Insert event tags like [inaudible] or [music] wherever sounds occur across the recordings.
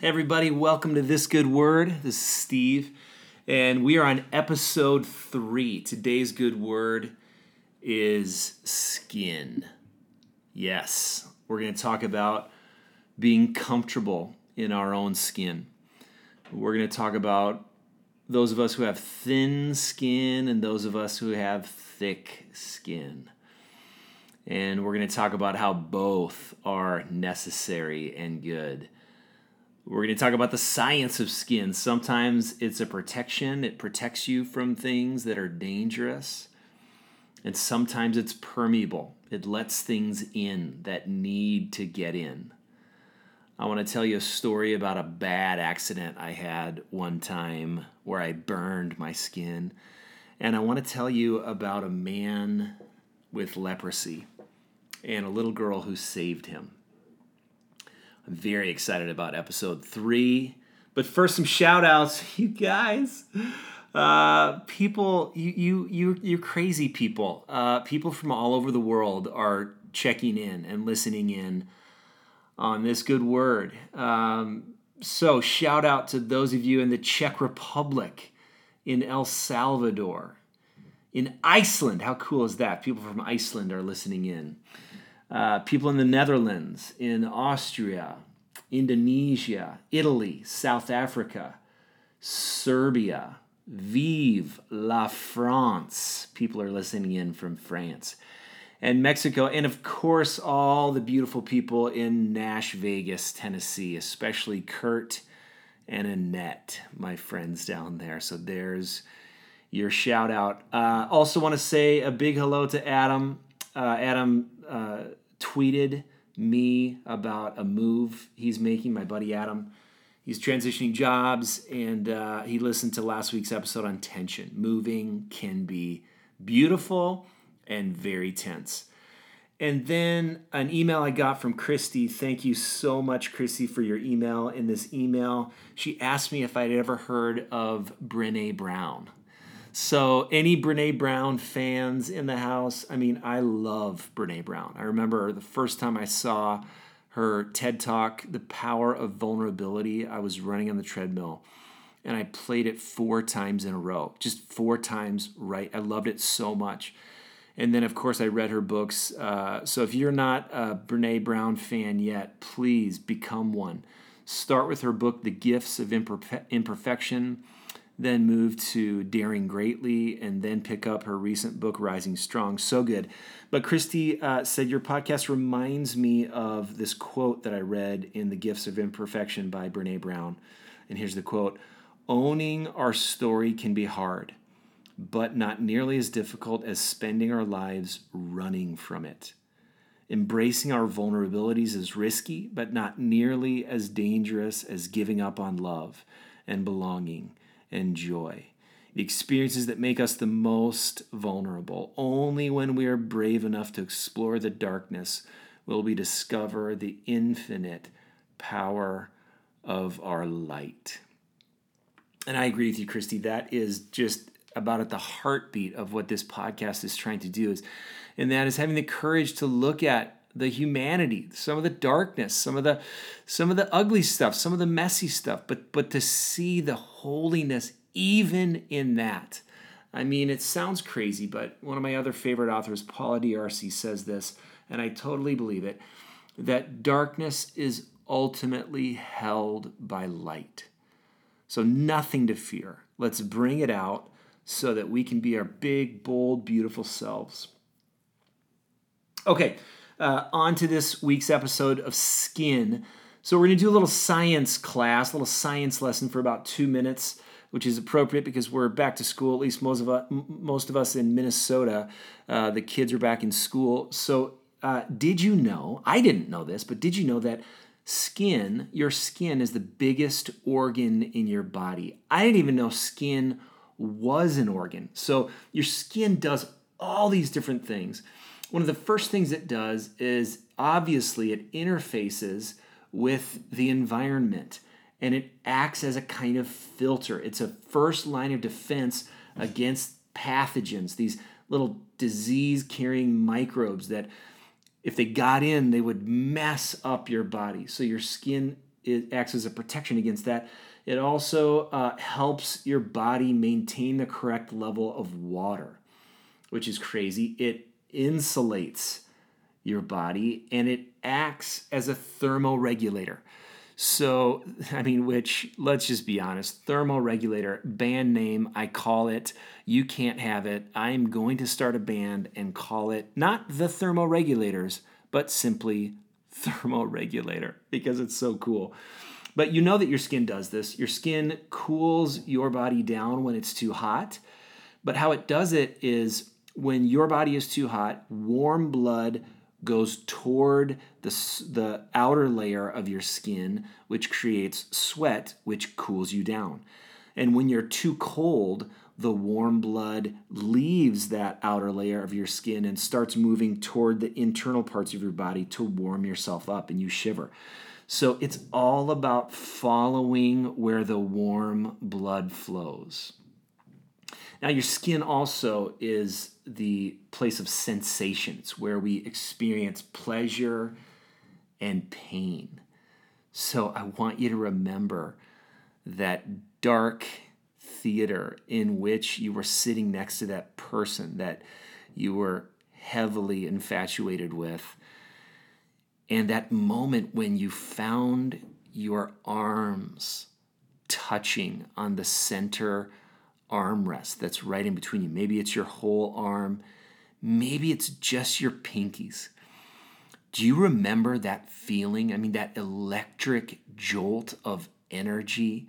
everybody, welcome to This Good Word. This is Steve, and we are on episode three. Today's good word is skin. Yes, we're going to talk about being comfortable in our own skin. We're going to talk about those of us who have thin skin and those of us who have thick skin. And we're going to talk about how both are necessary and good. We're going to talk about the science of skin. Sometimes it's a protection, it protects you from things that are dangerous. And sometimes it's permeable, it lets things in that need to get in. I want to tell you a story about a bad accident I had one time where I burned my skin. And I want to tell you about a man with leprosy and a little girl who saved him. I'm very excited about episode three. But first, some shout outs, [laughs] you guys. Uh, people, you, you, you, you crazy people. Uh, people from all over the world are checking in and listening in on this good word. Um, so, shout out to those of you in the Czech Republic, in El Salvador, in Iceland. How cool is that? People from Iceland are listening in uh, people in the Netherlands, in Austria, Indonesia, Italy, South Africa, Serbia, Vive la France. People are listening in from France and Mexico, and of course, all the beautiful people in Nash Vegas, Tennessee, especially Kurt and Annette, my friends down there. So there's your shout out. Uh, also, want to say a big hello to Adam. Uh, Adam uh, tweeted me about a move he's making, my buddy Adam. He's transitioning jobs, and uh, he listened to last week's episode on tension. Moving can be beautiful and very tense. And then an email I got from Christy. Thank you so much, Christy, for your email. In this email, she asked me if I'd ever heard of Brene Brown. So, any Brene Brown fans in the house? I mean, I love Brene Brown. I remember the first time I saw her TED Talk, The Power of Vulnerability, I was running on the treadmill and I played it four times in a row, just four times right. I loved it so much. And then, of course, I read her books. Uh, so, if you're not a Brene Brown fan yet, please become one. Start with her book, The Gifts of Imperfe- Imperfection then move to Daring Greatly, and then pick up her recent book, Rising Strong. So good. But Christy uh, said, Your podcast reminds me of this quote that I read in The Gifts of Imperfection by Brene Brown. And here's the quote Owning our story can be hard, but not nearly as difficult as spending our lives running from it. Embracing our vulnerabilities is risky, but not nearly as dangerous as giving up on love and belonging and joy. The experiences that make us the most vulnerable. Only when we are brave enough to explore the darkness will we discover the infinite power of our light. And I agree with you, Christy. That is just about at the heartbeat of what this podcast is trying to do is and that is having the courage to look at the humanity, some of the darkness, some of the some of the ugly stuff, some of the messy stuff, but but to see the holiness even in that. I mean, it sounds crazy, but one of my other favorite authors, Paula D'Arcy, says this, and I totally believe it, that darkness is ultimately held by light. So nothing to fear. Let's bring it out so that we can be our big, bold, beautiful selves. Okay, uh, on to this week's episode of Skin. So, we're going to do a little science class, a little science lesson for about two minutes, which is appropriate because we're back to school. At least most of us, most of us in Minnesota, uh, the kids are back in school. So, uh, did you know? I didn't know this, but did you know that skin, your skin, is the biggest organ in your body? I didn't even know skin was an organ. So, your skin does all these different things one of the first things it does is obviously it interfaces with the environment and it acts as a kind of filter. It's a first line of defense against pathogens, these little disease carrying microbes that if they got in, they would mess up your body. So your skin it acts as a protection against that. It also uh, helps your body maintain the correct level of water, which is crazy. It insulates your body and it acts as a thermoregulator. So, [laughs] I mean, which, let's just be honest, thermoregulator, band name, I call it, you can't have it. I'm going to start a band and call it not the thermoregulators, but simply [laughs] thermoregulator because it's so cool. But you know that your skin does this. Your skin cools your body down when it's too hot. But how it does it is when your body is too hot, warm blood goes toward the, the outer layer of your skin, which creates sweat, which cools you down. And when you're too cold, the warm blood leaves that outer layer of your skin and starts moving toward the internal parts of your body to warm yourself up and you shiver. So it's all about following where the warm blood flows. Now, your skin also is the place of sensations where we experience pleasure and pain. So I want you to remember that dark theater in which you were sitting next to that person that you were heavily infatuated with. And that moment when you found your arms touching on the center armrest that's right in between you. Maybe it's your whole arm, maybe it's just your pinkies. Do you remember that feeling? I mean, that electric jolt of energy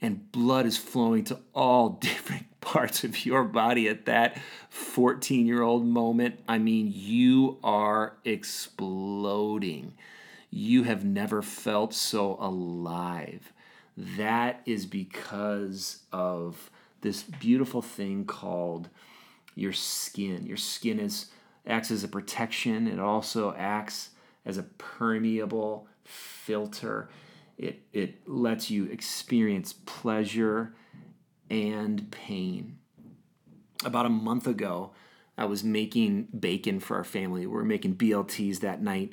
and blood is flowing to all [laughs] different parts of your body at that 14 year old moment. I mean, you are exploding. You have never felt so alive. That is because of this beautiful thing called your skin. Your skin is acts as a protection. It also acts as a permeable filter. It, it lets you experience pleasure and pain. About a month ago, I was making bacon for our family. We were making BLTs that night.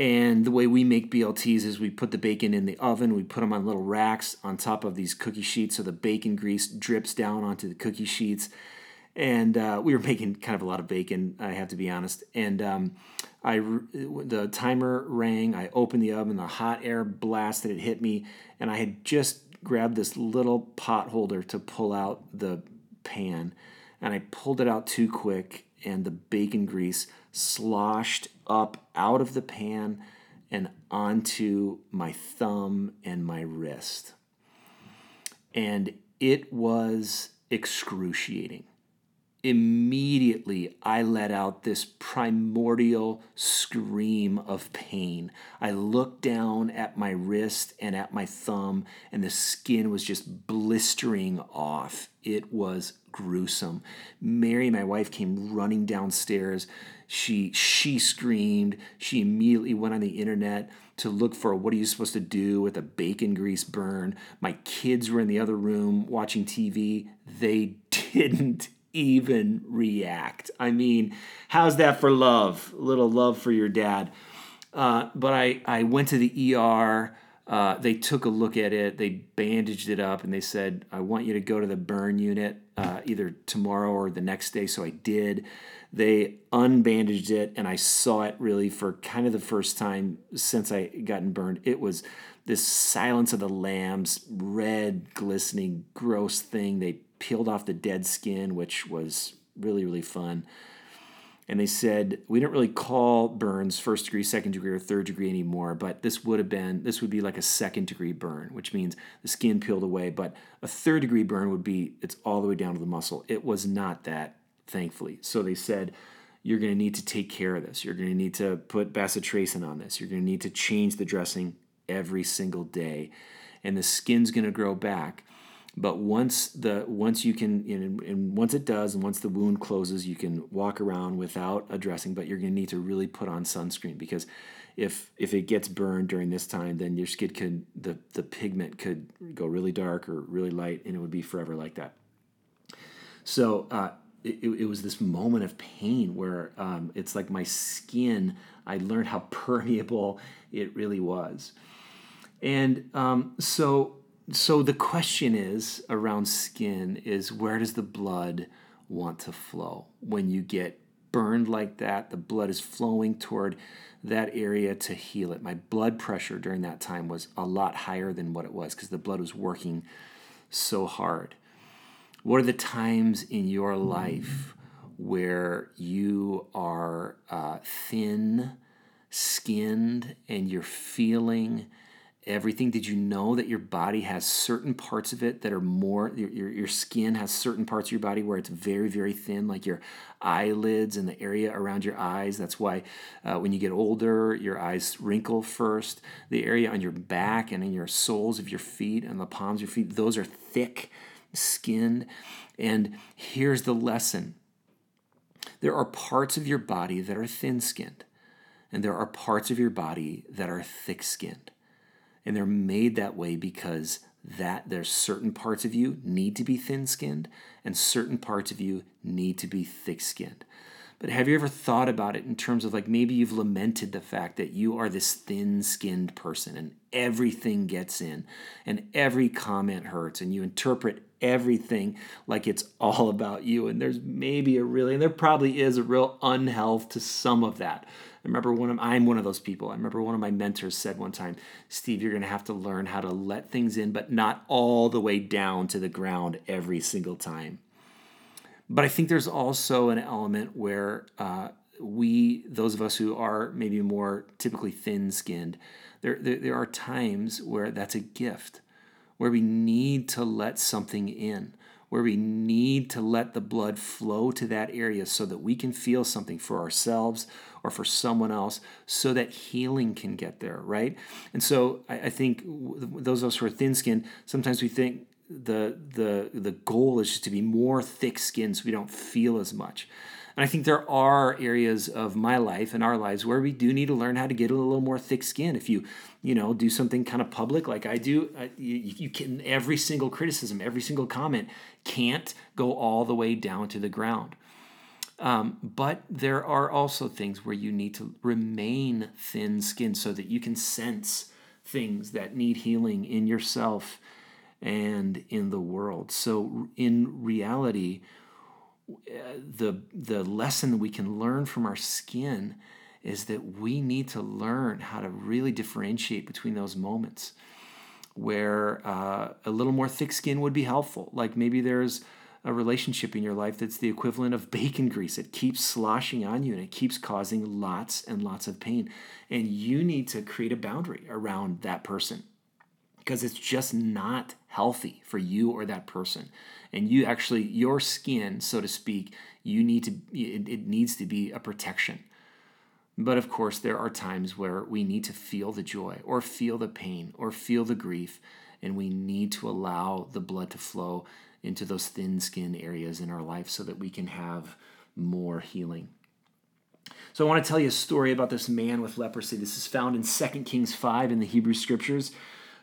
And the way we make BLTs is we put the bacon in the oven, we put them on little racks on top of these cookie sheets so the bacon grease drips down onto the cookie sheets. And uh, we were making kind of a lot of bacon, I have to be honest. And um, I the timer rang. I opened the oven. The hot air blasted. It hit me, and I had just grabbed this little pot holder to pull out the pan, and I pulled it out too quick, and the bacon grease sloshed up out of the pan and onto my thumb and my wrist. And it was excruciating immediately I let out this primordial scream of pain. I looked down at my wrist and at my thumb, and the skin was just blistering off. It was gruesome. Mary, my wife, came running downstairs. She she screamed. She immediately went on the internet to look for what are you supposed to do with a bacon grease burn. My kids were in the other room watching TV. They [laughs] didn't even react. I mean, how's that for love? A little love for your dad. Uh, but I, I went to the ER. Uh, they took a look at it. They bandaged it up and they said, I want you to go to the burn unit uh, either tomorrow or the next day. So I did. They unbandaged it and I saw it really for kind of the first time since I gotten burned. It was this Silence of the Lambs, red, glistening, gross thing. They peeled off the dead skin, which was really, really fun. And they said, we don't really call burns first degree, second degree, or third degree anymore, but this would have been, this would be like a second degree burn, which means the skin peeled away. But a third degree burn would be, it's all the way down to the muscle. It was not that, thankfully. So they said, you're going to need to take care of this. You're going to need to put bacitracin on this. You're going to need to change the dressing every single day. And the skin's going to grow back but once the once you can and, and once it does and once the wound closes you can walk around without a dressing but you're going to need to really put on sunscreen because if if it gets burned during this time then your skin could the the pigment could go really dark or really light and it would be forever like that. So uh, it, it was this moment of pain where um, it's like my skin i learned how [laughs] permeable it really was. And um, so, so the question is around skin is where does the blood want to flow when you get burned like that? The blood is flowing toward that area to heal it. My blood pressure during that time was a lot higher than what it was because the blood was working so hard. What are the times in your life where you are uh, thin skinned and you're feeling everything? Did you know that your body has certain parts of it that are more your, your, your skin has certain parts of your body where it's very very thin like your eyelids and the area around your eyes? That's why uh, when you get older your eyes wrinkle first. The area on your back and in your soles of your feet and the palms of your feet those are thick skinned and here's the lesson. There are parts of your body that are thin skinned and there are parts of your body that are thick skinned. And they're made that way because that there's certain parts of you need to be thin skinned and certain parts of you need to be thick skinned. But have you ever thought about it in terms of like maybe you've lamented the fact that you are this thin skinned person and everything gets in and every comment hurts and you interpret everything like it's all about you. And there's maybe a really, and there probably is a real unhealth to some of that. I remember one of I'm one of those people. I remember one of my mentors said one time, Steve, you're going to have to learn how to let things in, but not all the way down to the ground every single time. But I think there's also an element where uh, we, those of us who are maybe more typically thin skinned, there, there, there are times where that's a gift, where we need to let something in where we need to let the blood flow to that area so that we can feel something for ourselves or for someone else so that healing can get there, right? And so I, I think those of us who are thin skinned, sometimes we think the, the, the goal is just to be more thick skinned so we don't feel as much. And I think there are areas of my life and our lives where we do need to learn how to get a little more thick skin. If you, you know, do something kind of public like I do, uh, you, you can every single criticism, every single comment can't go all the way down to the ground. Um, but there are also things where you need to remain thin skinned so that you can sense things that need healing in yourself and in the world. So, in reality, the the lesson we can learn from our skin is that we need to learn how to really differentiate between those moments where uh, a little more thick skin would be helpful. Like maybe there's a relationship in your life that's the equivalent of bacon grease. It keeps sloshing on you and it keeps causing lots and lots of pain. And you need to create a boundary around that person because it's just not healthy for you or that person. And you actually your skin so to speak you need to it, it needs to be a protection. But of course there are times where we need to feel the joy or feel the pain or feel the grief and we need to allow the blood to flow into those thin skin areas in our life so that we can have more healing. So i want to tell you a story about this man with leprosy. This is found in 2 kings 5 in the hebrew scriptures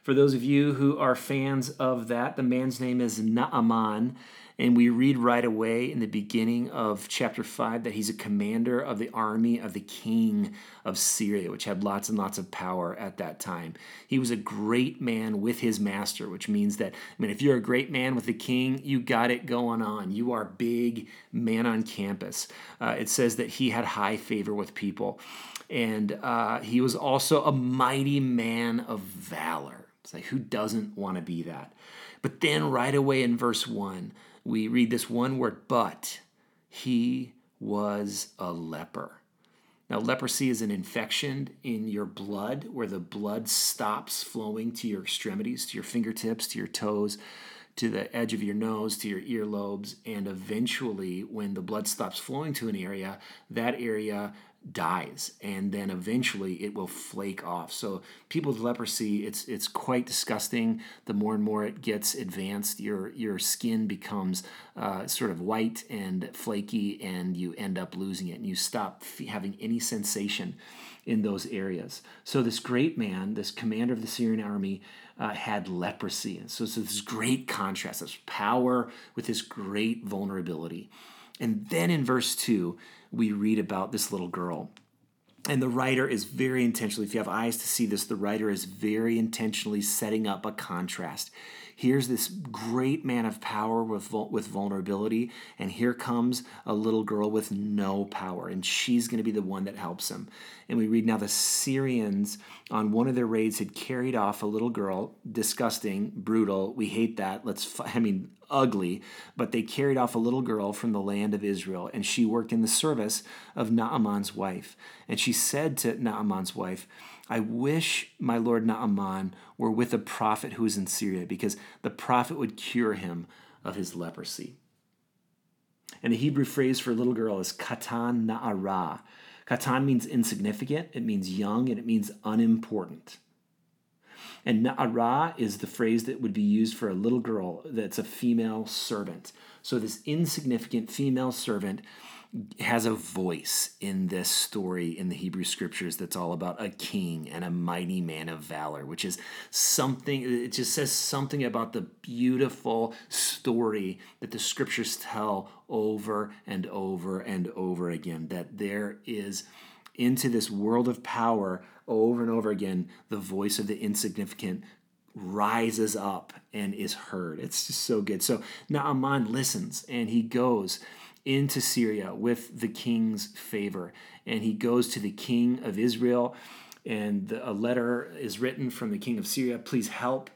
for those of you who are fans of that, the man's name is Naaman. And we read right away in the beginning of chapter 5 that he's a commander of the army of the king of Syria, which had lots and lots of power at that time. He was a great man with his master, which means that, I mean, if you're a great man with the king, you got it going on. You are big man on campus. Uh, it says that he had high favor with people. And uh, he was also a mighty man of valor. It's like, who doesn't want to be that? But then, right away in verse 1, we read this one word, but he was a leper. Now, leprosy is an infection in your blood where the blood stops flowing to your extremities, to your fingertips, to your toes, to the edge of your nose, to your earlobes. And eventually, when the blood stops flowing to an area, that area dies and then eventually it will flake off. So people with leprosy it's it's quite disgusting. The more and more it gets advanced your your skin becomes uh, sort of white and flaky and you end up losing it and you stop f- having any sensation in those areas. So this great man this commander of the syrian army uh, had leprosy and so it's this great contrast this power with this great vulnerability. And then in verse 2 we read about this little girl. And the writer is very intentionally, if you have eyes to see this, the writer is very intentionally setting up a contrast. Here's this great man of power with, with vulnerability, and here comes a little girl with no power, and she's going to be the one that helps him. And we read now the Syrians on one of their raids had carried off a little girl, disgusting, brutal. We hate that. Let's, I mean, ugly, but they carried off a little girl from the land of Israel, and she worked in the service of Naaman's wife. And she said to Naaman's wife, I wish my lord Naaman were with a prophet who is in Syria, because the prophet would cure him of his leprosy. And the Hebrew phrase for little girl is katan na'ara. Katan means insignificant, it means young, and it means unimportant. And na'ara is the phrase that would be used for a little girl that's a female servant. So this insignificant female servant has a voice in this story in the Hebrew scriptures that's all about a king and a mighty man of valor, which is something, it just says something about the beautiful story that the scriptures tell over and over and over again. That there is into this world of power over and over again, the voice of the insignificant rises up and is heard. It's just so good. So Naaman listens and he goes into Syria with the king's favor. And he goes to the king of Israel, and a letter is written from the king of Syria Please help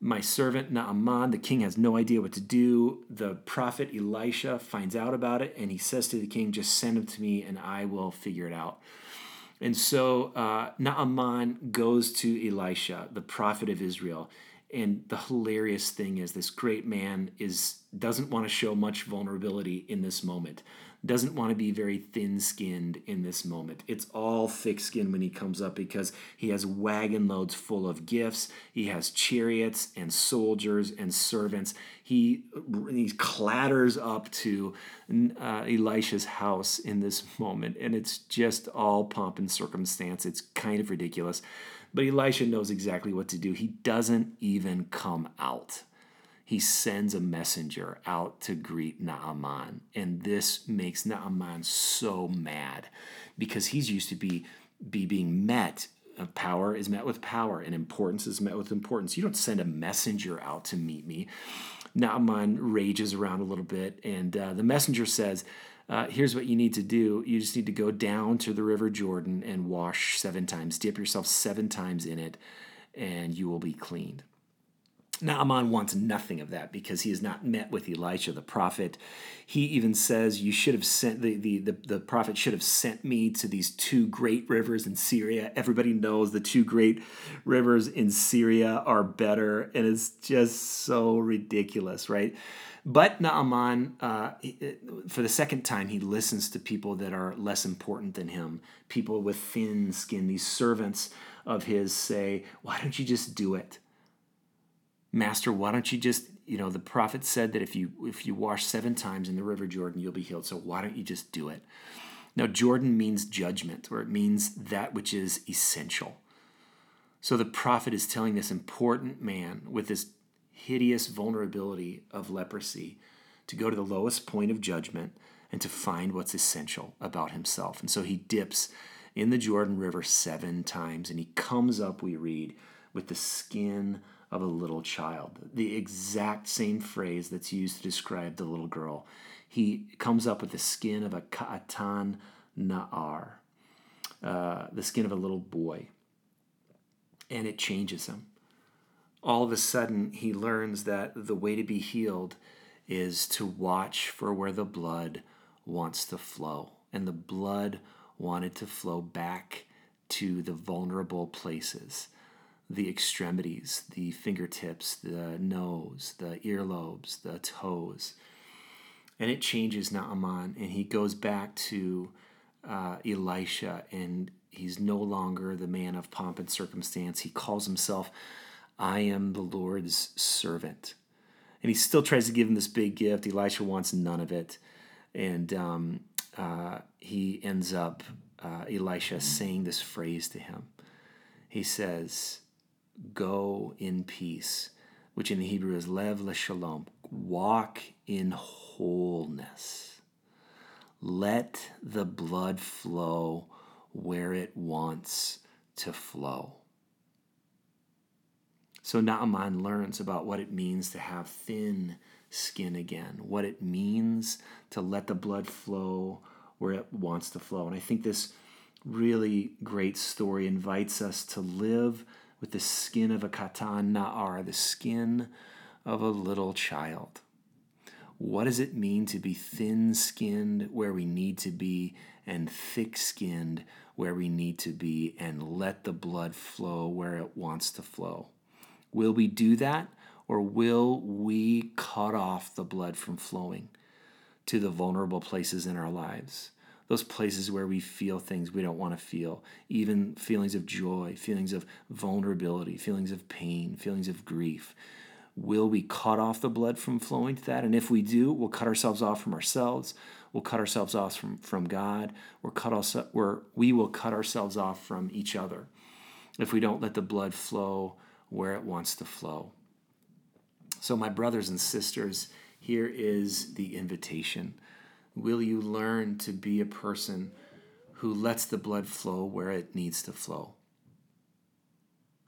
my servant Naaman. The king has no idea what to do. The prophet Elisha finds out about it, and he says to the king, Just send him to me, and I will figure it out. And so uh, Naaman goes to Elisha, the prophet of Israel, and the hilarious thing is this great man is doesn't want to show much vulnerability in this moment doesn't want to be very thin skinned in this moment. It's all thick skin when he comes up because he has wagon loads full of gifts. He has chariots and soldiers and servants. He, he clatters up to uh, Elisha's house in this moment, and it's just all pomp and circumstance. It's kind of ridiculous. But Elisha knows exactly what to do. He doesn't even come out. He sends a messenger out to greet Naaman. And this makes Naaman so mad because he's used to be, be being met. Uh, power is met with power, and importance is met with importance. You don't send a messenger out to meet me. Naaman rages around a little bit, and uh, the messenger says, uh, here's what you need to do. You just need to go down to the river Jordan and wash seven times. Dip yourself seven times in it, and you will be cleaned. Naaman wants nothing of that because he has not met with Elisha the prophet. He even says, You should have sent the, the, the, the, prophet should have sent me to these two great rivers in Syria. Everybody knows the two great rivers in Syria are better, and it's just so ridiculous, right? But Naaman, uh, for the second time, he listens to people that are less important than him, people with thin skin. These servants of his say, Why don't you just do it? Master, why don't you just, you know, the prophet said that if you if you wash seven times in the river Jordan, you'll be healed. So why don't you just do it? Now, Jordan means judgment, or it means that which is essential. So the prophet is telling this important man with this hideous vulnerability of leprosy to go to the lowest point of judgment and to find what's essential about himself. And so he dips in the Jordan River seven times and he comes up, we read, with the skin of a little child. The exact same phrase that's used to describe the little girl. He comes up with the skin of a ka'atan na'ar, uh, the skin of a little boy. And it changes him all of a sudden he learns that the way to be healed is to watch for where the blood wants to flow. And the blood wanted to flow back to the vulnerable places the extremities, the fingertips, the nose, the earlobes, the toes. And it changes Naaman, and he goes back to uh, Elisha, and he's no longer the man of pomp and circumstance. He calls himself I am the Lord's servant. And he still tries to give him this big gift. Elisha wants none of it. And um, uh, he ends up, uh, Elisha, saying this phrase to him. He says, Go in peace, which in the Hebrew is lev leshalom. Walk in wholeness. Let the blood flow where it wants to flow. So Naaman learns about what it means to have thin skin again, what it means to let the blood flow where it wants to flow. And I think this really great story invites us to live with the skin of a katan na'ar, the skin of a little child. What does it mean to be thin skinned where we need to be and thick skinned where we need to be and let the blood flow where it wants to flow? Will we do that or will we cut off the blood from flowing to the vulnerable places in our lives? Those places where we feel things we don't want to feel, even feelings of joy, feelings of vulnerability, feelings of pain, feelings of grief. Will we cut off the blood from flowing to that? And if we do, we'll cut ourselves off from ourselves. We'll cut ourselves off from, from God. We're cut also, we're, we will cut ourselves off from each other if we don't let the blood flow where it wants to flow. So, my brothers and sisters, here is the invitation. Will you learn to be a person who lets the blood flow where it needs to flow?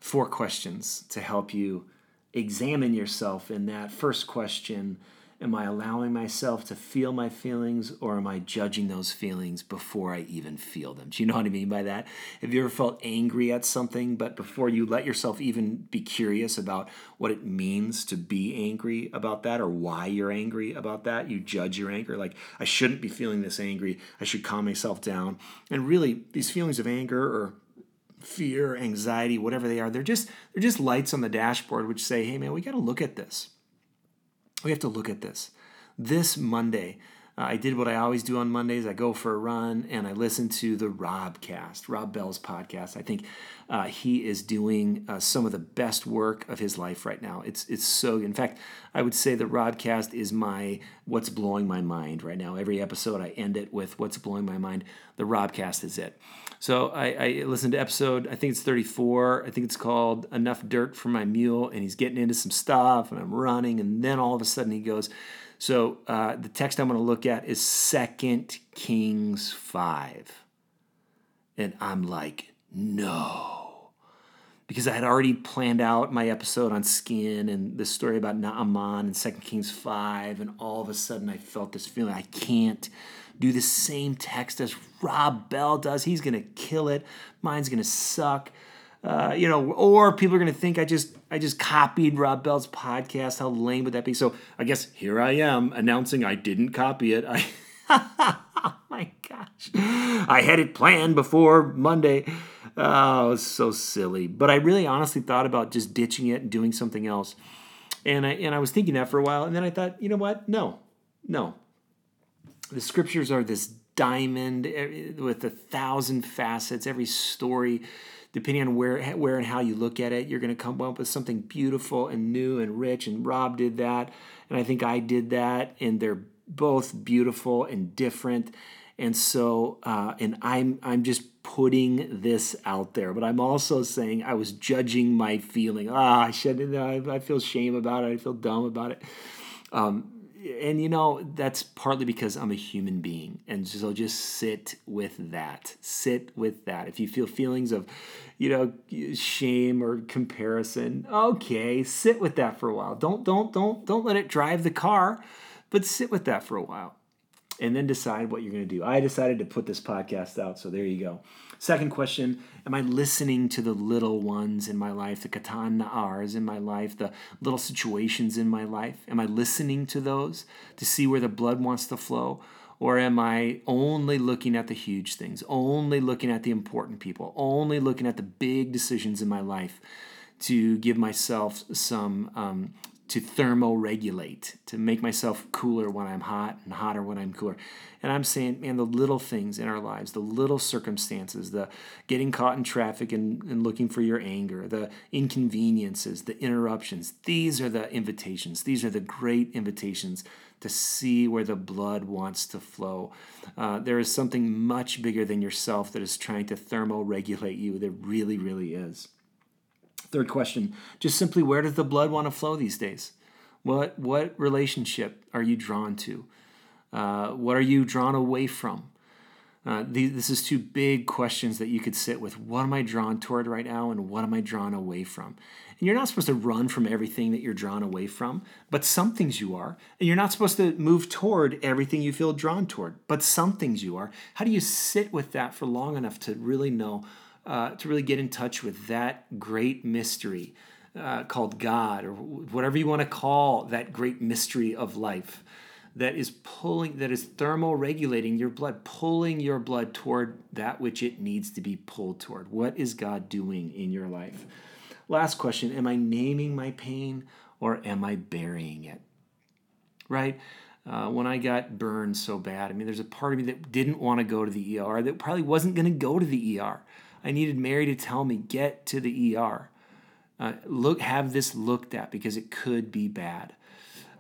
Four questions to help you examine yourself in that. First question Am I allowing myself to feel my feelings or am I judging those feelings before I even feel them? Do you know what I mean by that? Have you ever felt angry at something, but before you let yourself even be curious about what it means to be angry about that or why you're angry about that, you judge your anger? Like, I shouldn't be feeling this angry. I should calm myself down. And really, these feelings of anger or fear, anxiety, whatever they are, they're just they're just lights on the dashboard which say, "Hey man, we got to look at this." We have to look at this. This Monday, uh, I did what I always do on Mondays. I go for a run and I listen to the Robcast, Rob Bell's podcast. I think uh, he is doing uh, some of the best work of his life right now. It's it's so. In fact, I would say the Robcast is my what's blowing my mind right now. Every episode I end it with what's blowing my mind. The Robcast is it. So I, I listened to episode, I think it's 34. I think it's called Enough Dirt for My Mule. And he's getting into some stuff and I'm running. And then all of a sudden he goes, So uh, the text I'm going to look at is Second Kings 5. And I'm like, No. Because I had already planned out my episode on skin and the story about Naaman and Second Kings 5. And all of a sudden I felt this feeling I can't do the same text as Rob Bell does. He's going to kill it. Mine's going to suck. Uh, you know, or people are going to think I just I just copied Rob Bell's podcast. How lame would that be? So I guess here I am announcing I didn't copy it. I [laughs] oh my gosh, I had it planned before Monday. Oh, it was so silly. But I really honestly thought about just ditching it and doing something else. And I and I was thinking that for a while, and then I thought, you know what? No, no, the scriptures are this diamond eh, with a thousand facets. Every story, depending on where, where and how you look at it, you're going to come up with something beautiful and new and rich. And Rob did that, and I think I did that, and they're both beautiful and different. And so, uh, and I'm I'm just putting this out there, but I'm also saying I was judging my feeling. Ah, I shouldn't. I, I feel shame about it. I feel dumb about it. Um, and you know that's partly because i'm a human being. And so just sit with that. Sit with that. If you feel feelings of you know shame or comparison okay sit with that for a while. Don't don't don't don't let it drive the car but sit with that for a while and then decide what you're going to do. I decided to put this podcast out, so there you go. Second question Am I listening to the little ones in my life, the katan na'ars in my life, the little situations in my life? Am I listening to those to see where the blood wants to flow? Or am I only looking at the huge things, only looking at the important people, only looking at the big decisions in my life to give myself some um, to thermoregulate, to make myself cooler when I'm hot and hotter when I'm cooler. And I'm saying, man, the little things in our lives, the little circumstances, the getting caught in traffic and, and looking for your anger, the inconveniences, the interruptions, these are the invitations. These are the great invitations to see where the blood wants to flow. Uh, there is something much bigger than yourself that is trying to thermoregulate you. There really, really is. Third question, just simply where does the blood want to flow these days? What, what relationship are you drawn to? Uh, what are you drawn away from? Uh, this is two big questions that you could sit with. What am I drawn toward right now, and what am I drawn away from? And you're not supposed to run from everything that you're drawn away from, but some things you are. And you're not supposed to move toward everything you feel drawn toward, but some things you are. How do you sit with that for long enough to really know, uh, to really get in touch with that great mystery uh, called God, or whatever you want to call that great mystery of life? that is pulling that is thermoregulating your blood pulling your blood toward that which it needs to be pulled toward. What is god doing in your life? Last question am i naming my pain or am i burying it? Right? Uh, when i got burned so bad i mean there's a part of me that didn't want to go to the er that probably wasn't going to go to the er i needed mary to tell me get to the er uh, look have this looked at because it could be bad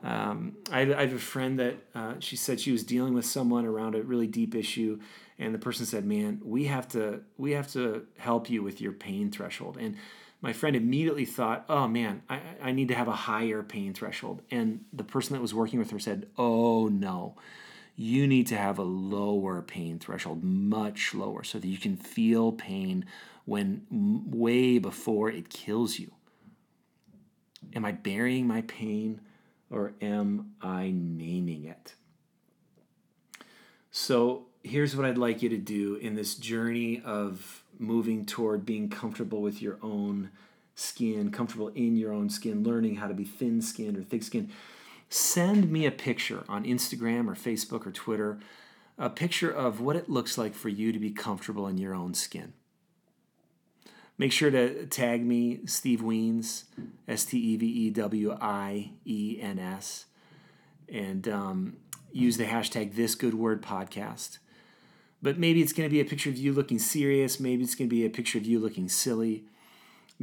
um, I, I, have a friend that uh, she said she was dealing with someone around a really deep issue, and the person said, "Man, we have to we have to help you with your pain threshold." And my friend immediately thought, "Oh man, I, I need to have a higher pain threshold." And the person that was working with her said, "Oh no." You need to have a lower pain threshold, much lower, so that you can feel pain when way before it kills you. Am I burying my pain? or am I naming it? So here's what I'd like you to do in this journey of moving toward being comfortable with your own skin, comfortable in your own skin, learning how to be thin skinned or thick skinned. Send me a picture on Instagram or Facebook or Twitter, a picture of what it looks like for you to be comfortable in your own skin. Make sure to tag me, Steve Wiens, S T E V E W I E N S, and um, use the hashtag This Good Word Podcast. But maybe it's going to be a picture of you looking serious. Maybe it's going to be a picture of you looking silly.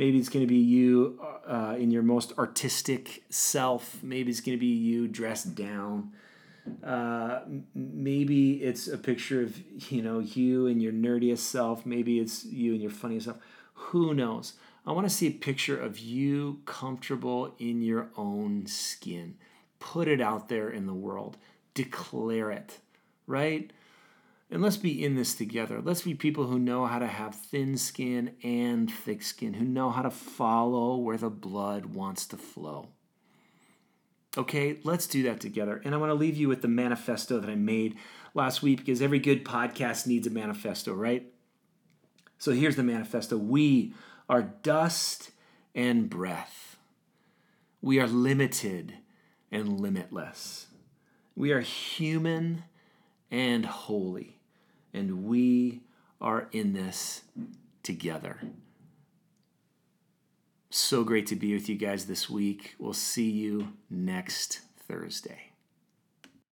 Maybe it's going to be you uh, in your most artistic self. Maybe it's going to be you dressed down. Uh, maybe it's a picture of you know you and your nerdiest self. Maybe it's you and your funniest self who knows? I want to see a picture of you comfortable in your own skin. Put it out there in the world. Declare it, right? And let's be in this together. Let's be people who know how to have thin skin and thick skin, who know how to follow where the blood wants to flow. Okay, let's do that together. And I want to leave you with the manifesto that I made last week because every good podcast needs a manifesto, right? So here's the manifesto We are dust and breath. We are limited and limitless. We are human and holy. And we are in this together. So great to be with you guys this week. We'll see you next Thursday.